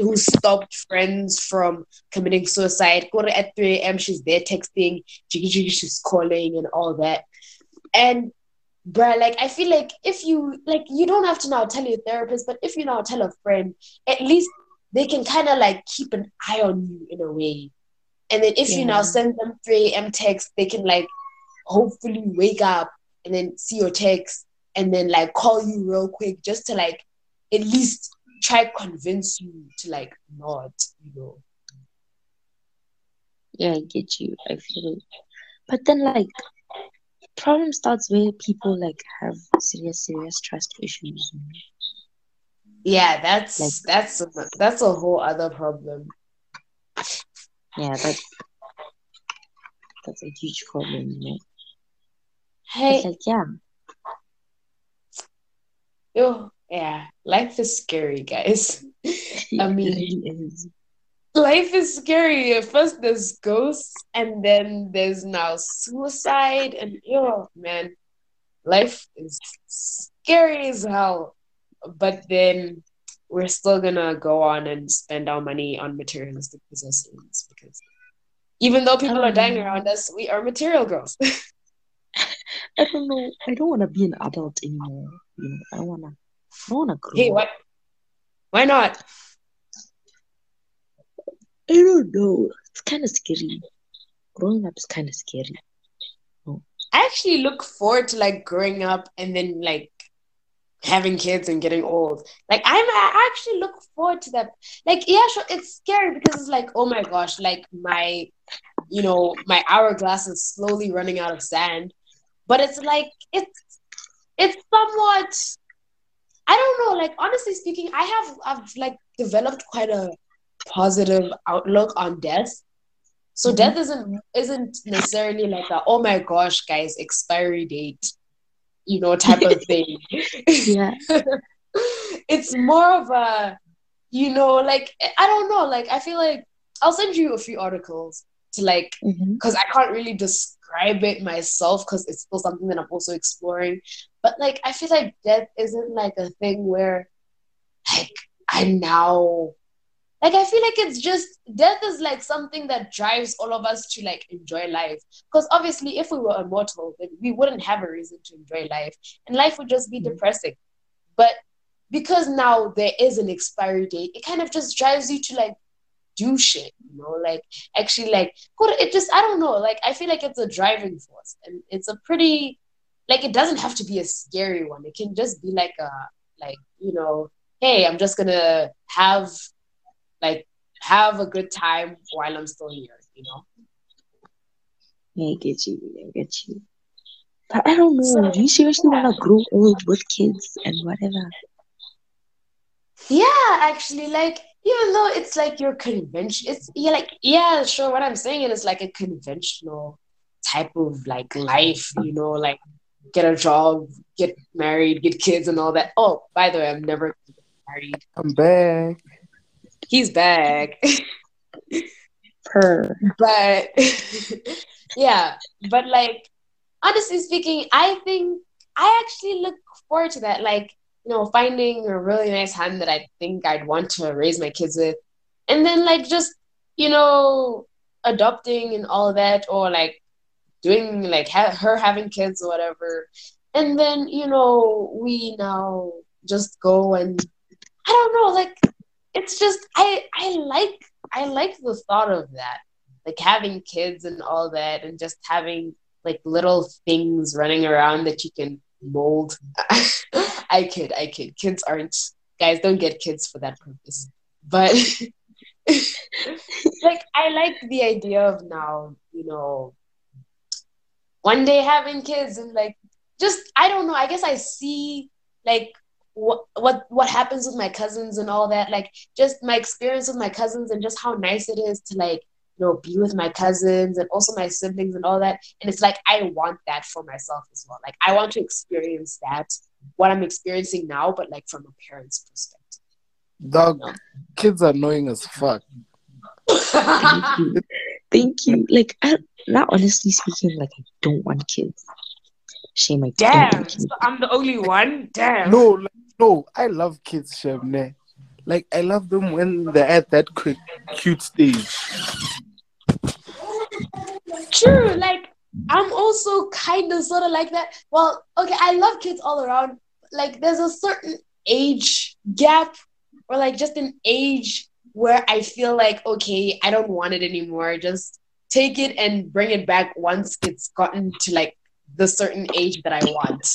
who stopped friends from committing suicide. At 3 a.m. She's there texting, jiggy, she's calling and all that. And bruh, like I feel like if you like you don't have to now tell your therapist, but if you now tell a friend, at least they can kind of like keep an eye on you in a way. And then if you now send them 3 a.m. text, they can like hopefully wake up and then see your text and then like call you real quick just to like at least try convince you to like not, you know. Yeah, I get you. I feel it. But then like problem starts where people like have serious, serious trust issues. Yeah, that's Like- that's a, that's a whole other problem. Yeah, that's that's a huge problem, you know. Hey, like yeah. yo, yeah, life is scary, guys. I mean- really is. life is scary. First there's ghosts, and then there's now suicide, and yo, man, life is scary as hell. But then we're still gonna go on and spend our money on materialistic possessions because even though people are dying around us, we are material girls. I don't know. I don't wanna be an adult anymore. You know, I wanna I wanna grow hey, what? Why not? I don't know. It's kinda scary. Growing up is kinda scary. I actually look forward to like growing up and then like having kids and getting old. Like I'm I actually look forward to that. Like yeah, sure, it's scary because it's like oh my gosh, like my you know my hourglass is slowly running out of sand. But it's like it's it's somewhat I don't know. Like honestly speaking, I have I've like developed quite a positive outlook on death. So Mhm. death isn't isn't necessarily like a oh my gosh guys expiry date, you know type of thing. Yeah. it's more of a you know like I don't know like I feel like I'll send you a few articles to like mm-hmm. because I can't really describe it myself because it's still something that I'm also exploring. But like, I feel like death isn't like a thing where, like, I now, like, I feel like it's just death is like something that drives all of us to like enjoy life. Because obviously, if we were immortal, then we wouldn't have a reason to enjoy life, and life would just be Mhm. depressing. But because now there is an expiry date, it kind of just drives you to like do shit, you know, like actually like it just I don't know, like I feel like it's a driving force and it's a pretty like it doesn't have to be a scary one. It can just be like a like, you know, hey, I'm just gonna have like have a good time while I'm still here, you know. I get you. I get you. But I don't know. So- Do you seriously wanna grow old with kids and whatever? Yeah, actually, like even though it's like your convention, it's yeah, like yeah, sure. What I'm saying is like a conventional type of like life, you know, like get a job, get married, get kids, and all that. Oh, by the way, I'm never gonna get married. I'm back. He's back, Per. but yeah, but like honestly speaking, I think I actually look forward to that. Like you know, finding a really nice hand that I think I'd want to raise my kids with, and then like just you know adopting and all that, or like doing like ha- her having kids or whatever, and then you know we now just go and I don't know, like it's just I I like I like the thought of that, like having kids and all that, and just having like little things running around that you can mold. I kid, I kid. Kids aren't guys. Don't get kids for that purpose. But like, I like the idea of now, you know, one day having kids and like just I don't know. I guess I see like what what what happens with my cousins and all that. Like just my experience with my cousins and just how nice it is to like you know be with my cousins and also my siblings and all that. And it's like I want that for myself as well. Like I want to experience that what I'm experiencing now, but like from a parent's perspective. Dog, kids are annoying as fuck. Thank you. Thank you. Like, I, now, honestly speaking, like, I don't want kids. Shame, I Damn, so I'm the only one. Damn. No, like, no, I love kids, Shamne. Like I love them when they're at that quick, cute stage. True. Like I'm also kind of sort of like that. Well, okay, I love kids all around. Like there's a certain age gap or like just an age where I feel like, okay, I don't want it anymore. Just take it and bring it back once it's gotten to like the certain age that I want.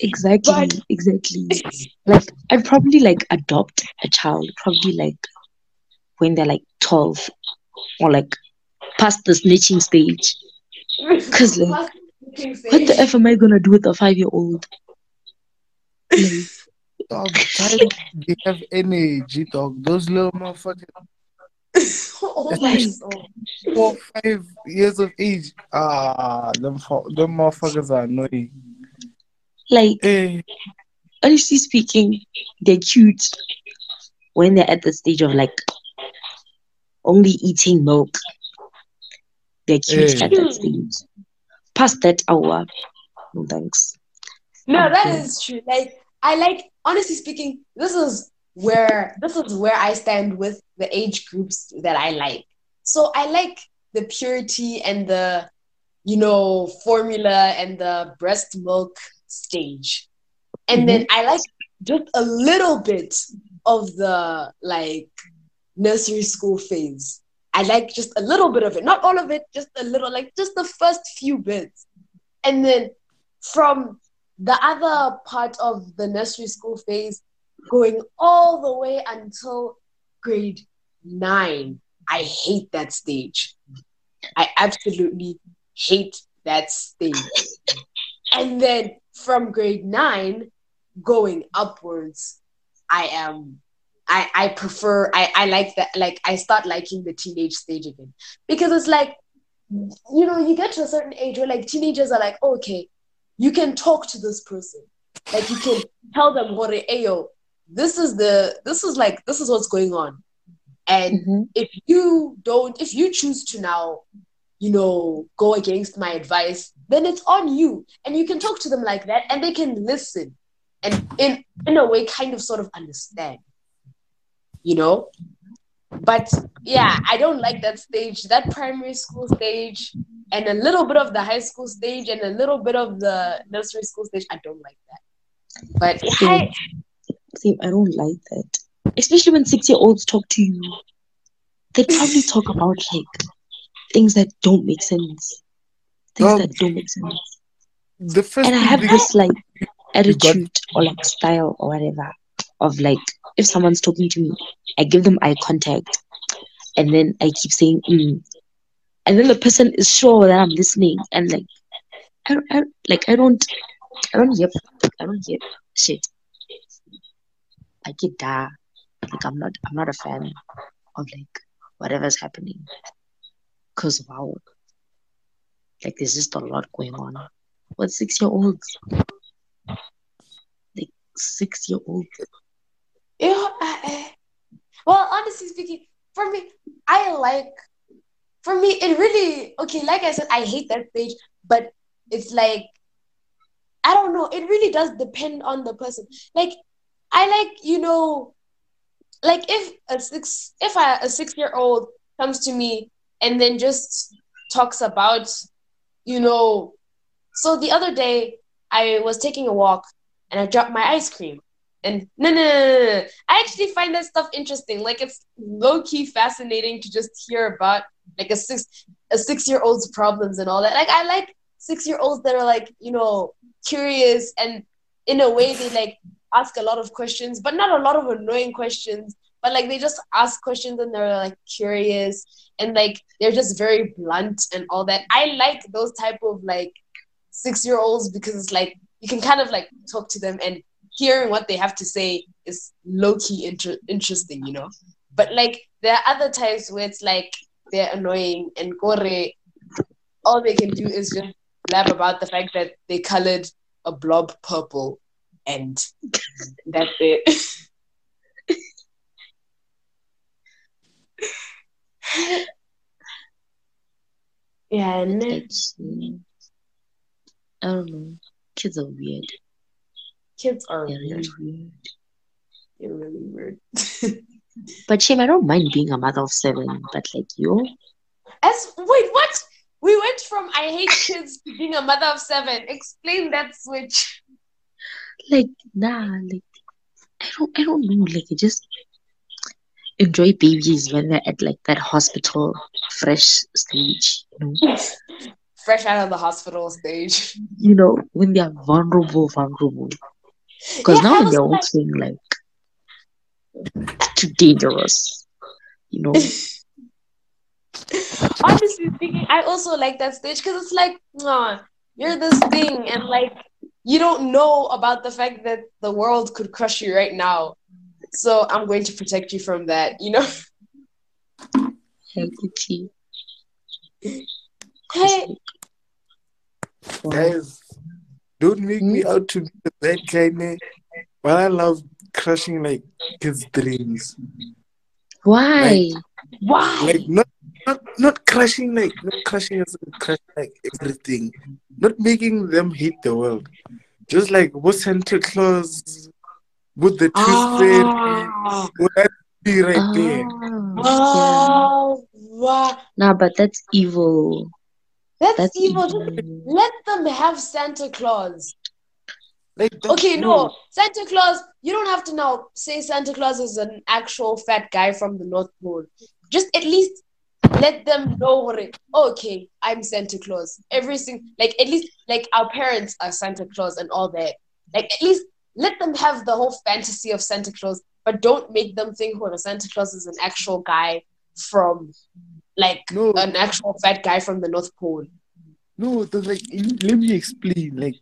Exactly, But- exactly. Like I'd probably like adopt a child, probably like when they're like twelve or like past the snitching stage. Cause like, what the f am I gonna do with a five year old? Like, Dog, child, they have energy, dog. Those little motherfuckers, oh my soul. four, five years of age. Ah, them, fo- them motherfuckers are annoying. like Hey, honestly speaking, they're cute when they're at the stage of like only eating milk. They're cute Hey. at that stage. Past that hour, no thanks. No, that Okay. is true. Like I like honestly speaking, this is where this is where I stand with the age groups that I like. So I like the purity and the you know formula and the breast milk stage. And then mm-hmm. I like just a little bit of the like nursery school phase. I like just a little bit of it, not all of it, just a little, like just the first few bits. And then from the other part of the nursery school phase, going all the way until grade nine, I hate that stage. I absolutely hate that stage. And then from grade nine going upwards, I am I, I prefer I, I like that like I start liking the teenage stage again. Because it's like you know, you get to a certain age where like teenagers are like, okay, you can talk to this person. Like you can tell them what ayo, this is the this is like this is what's going on. And Mhm. if you don't if you choose to now you know go against my advice then it's on you and you can talk to them like that and they can listen and in in a way kind of sort of understand you know but yeah i don't like that stage that primary school stage and a little bit of the high school stage and a little bit of the nursery school stage i don't like that but Same. Same, I don't like that. Especially when six year olds talk to you. They probably talk about like things that don't make sense. Things that don't make sense. the first And I have this like got- attitude or like style or whatever of like if someone's talking to me, I give them eye contact and then I keep saying mm. and then the person is sure that I'm listening and like I, don't- I like I don't I don't hear I don't hear shit. I get that like I'm not I'm not a fan of like whatever's happening. Cause wow. Like there's just a lot going on. What six year olds? Like six year olds. Yeah, well, honestly speaking, for me, I like, for me, it really, okay, like I said, I hate that page, but it's like, I don't know, it really does depend on the person. Like, I like, you know, like if a six, if I, a six year old comes to me and then just talks about, you know, so the other day I was taking a walk and I dropped my ice cream. And no, no, no, no. I actually find that stuff interesting. Like it's low key fascinating to just hear about like a six a six year old's problems and all that. Like I like six year olds that are like you know curious and in a way they like ask a lot of questions, but not a lot of annoying questions. But like they just ask questions and they're like curious and like they're just very blunt and all that. I like those type of like six year olds because it's like you can kind of like talk to them and hearing what they have to say is low key inter- interesting, you know. But like there are other types where it's like they're annoying and gore. All they can do is just blab about the fact that they colored a blob purple, and that's it. yeah, and then It's I don't know. Kids are weird. kids are They're weird. really weird. They're really weird. But shame, I don't mind being a mother of seven, but like you, As wait, what? We went from I hate kids to being a mother of seven. Explain that switch. Like nah, like I don't I don't know, like just enjoy babies when they're at like that hospital fresh stage. You know, Fresh out of the hospital stage. you know when they are vulnerable, vulnerable. Because Yeah, now they're all like- saying like too dangerous. You know, Honestly speaking, I also like that stage because it's like, nah, you're this thing, and like you don't know about the fact that the world could crush you right now. So I'm going to protect you from that, you know? healthy. Hey, Guys, don't make me mm. out to be the bad guy, ne? But I love crushing like kids' dreams. Why? Why? Like not not not crushing like not crushing as in crush like everything. Not making them hate the world. Just like what Santa Claus with the tooth fairy. Ah, Would that be right there? Ah, yeah. oh, wow. Nah, but that's evil. That's, That's evil. Evil. let them have Santa Claus. Like that, Okay, no, Santa Claus, you don't have to now say Santa Claus is an actual fat guy from the North Pole. Just at least let them know it, okay, I'm Santa Claus. Every single, like, at least, like, our parents are Santa Claus and all that. Like, at least let them have the whole fantasy of Santa Claus, but don't make them think, the Santa Claus is an actual guy from, like, No, an actual fat guy from the North Pole. no, there's like let me explain. Like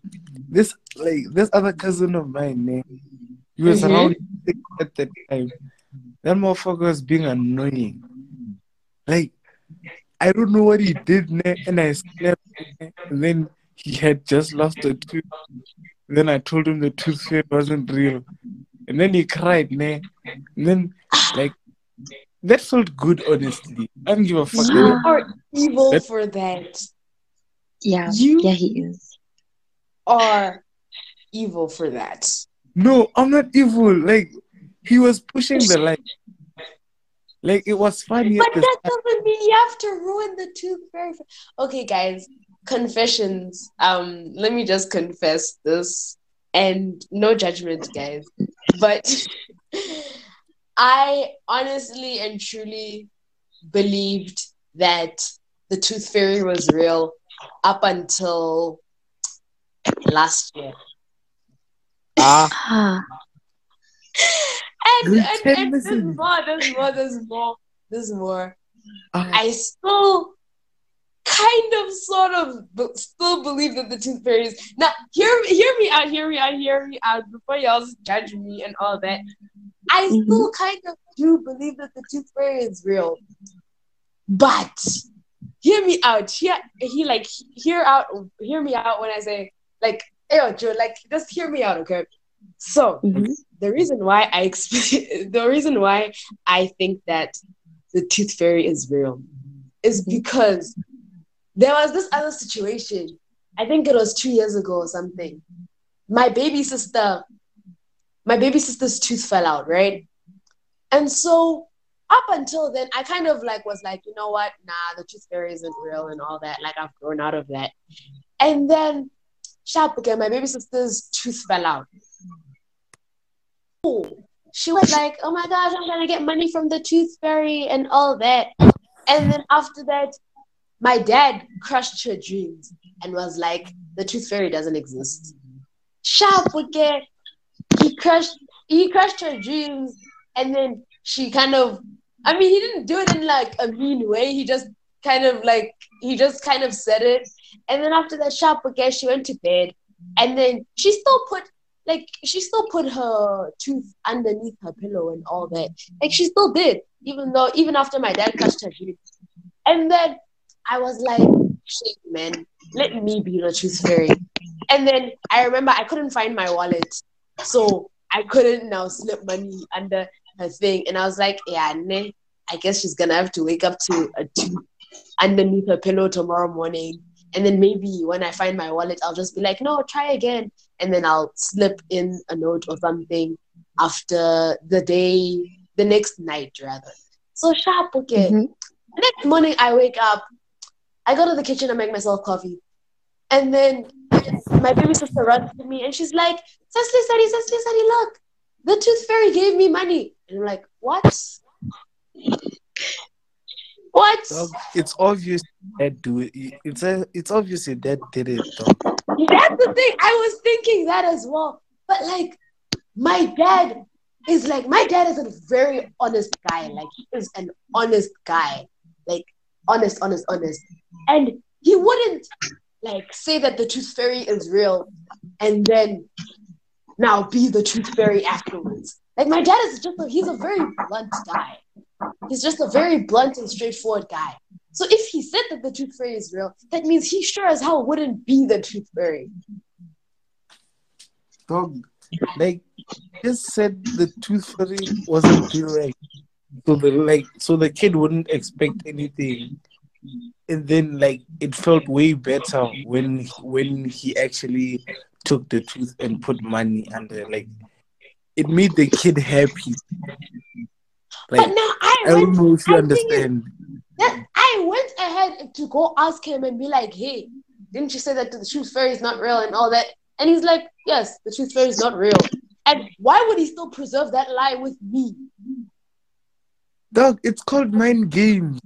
this like this other cousin of mine, ne? He was Mhm. around at that time. That motherfucker was being annoying. Like I don't know what he did, ne? and I slept, ne? and then he had just lost a tooth. Then I told him the tooth fairy wasn't real, and then he cried, ne? And then like that felt good, honestly. I don't give a fuck. You are evil That- for that. Yeah, You yeah, he is. are evil for that. No, I'm not evil. Like he was pushing the line. Like it was funny But that start. doesn't mean you have to ruin the tooth fairy. fa- Okay, guys, confessions. Um, let me just confess this, and no judgment, guys. But I honestly and truly believed that the tooth fairy was real up until last year. Ah, Ah, And, and, and there's more, there's more, there's more, there's more. ah, I still kind of sort of but still believe that the tooth fairy is now hear me hear me out, hear me out, hear me out before y'all judge me and all that. I Mhm. still kind of do believe that the tooth fairy is real. But hear me out. Hear he like hear out hear me out when I say like yo Joe, like just hear me out, okay? So mhm. The reason why I exp- the reason why I think that the tooth fairy is real is because there was this other situation. I think it was two years ago or something. My baby sister, my baby sister's tooth fell out, right? And so up until then, I kind of like was like, you know what? Nah, the tooth fairy isn't real and all that. Like I've grown out of that. And then sharp again, my baby sister's tooth fell out she was like, "Oh my gosh, I'm gonna get money from the tooth fairy and all that." And then after that, my dad crushed her dreams and was like, "The tooth fairy doesn't exist." Sharp would get he crushed he crushed her dreams, and then she kind of, I mean, he didn't do it in like a mean way. He just kind of like he just kind of said it, and then after that, Sharp would get she went to bed, and then she still put like she still put her tooth underneath her pillow and all that. Like she still did, even though even after my dad crushed her dream. And then I was like, shit, man, let me be the tooth fairy. And then I remember I couldn't find my wallet. So I couldn't now slip money under her thing. And I was like, yeah, nah, I guess she's gonna have to wake up to a tooth underneath her pillow tomorrow morning. And then maybe when I find my wallet, I'll just be like, no, try again and then I'll slip in a note or something after the day, the next night rather. So sharp, okay. Mhm. Next morning I wake up, I go to the kitchen and make myself coffee. And then my baby sister runs to me and she's like, Cecily, Cecily, Cecily, Cecily, look, the tooth fairy gave me money. And I'm like, what? What? Dog, it's obvious that do it. It's a, it's obvious your dad did it, dog. That's the thing. I was thinking that as well. But like, my dad is like, my dad is a very honest guy. Like, he is an honest guy. Like, honest, honest, honest. And he wouldn't like say that the tooth fairy is real and then now be the tooth fairy afterwards. Like, my dad is just, a, he's a very blunt guy. He's just a very blunt and straightforward guy. So if he said that the tooth fairy is real, that means he sure as hell wouldn't be the tooth fairy. Dog, like just said the tooth fairy wasn't direct. So the like so the kid wouldn't expect anything. And then like it felt way better when when he actually took the tooth and put money under like it made the kid happy. But now I I don't know if you thinking- understand. That I went ahead to go ask him and be like, hey, didn't you say that the truth fairy is not real and all that? And he's like, yes, the truth fairy is not real. And why would he still preserve that lie with me? Dog, it's called mind games.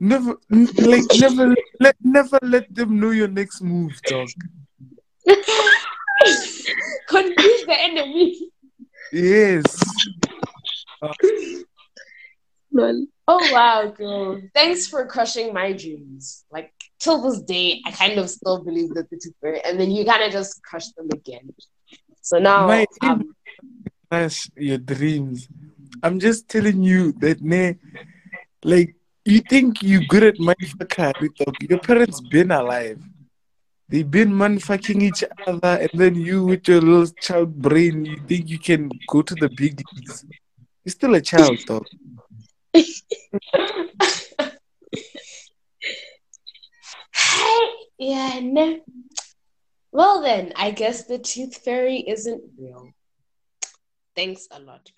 Never like never let never let them know your next move, dog. Confuse the enemy. Yes. Lol. Oh wow, girl. Thanks for crushing my dreams. Like till this day, I kind of still believe that the tooth fairy, and then you kind of just crushed them again. So now, My- um, Crush your dreams. I'm just telling you that ne, like you think you're good at motherfucker, dog. Your parents been alive. They've been manfucking each other, and then you with your little child brain, you think you can go to the big leagues. You're still a child, dog. Yeah, no. Well then, I guess the tooth fairy isn't real. Thanks a lot.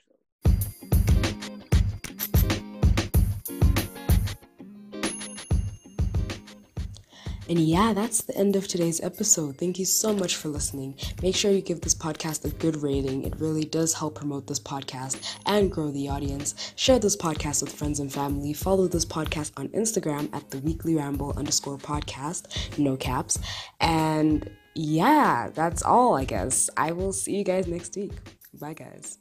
And yeah, that's the end of today's episode. Thank you so much for listening. Make sure you give this podcast a good rating. It really does help promote this podcast and grow the audience. Share this podcast with friends and family. Follow this podcast on Instagram at the weekly ramble underscore podcast, no caps. And yeah, that's all, I guess. I will see you guys next week. Bye, guys.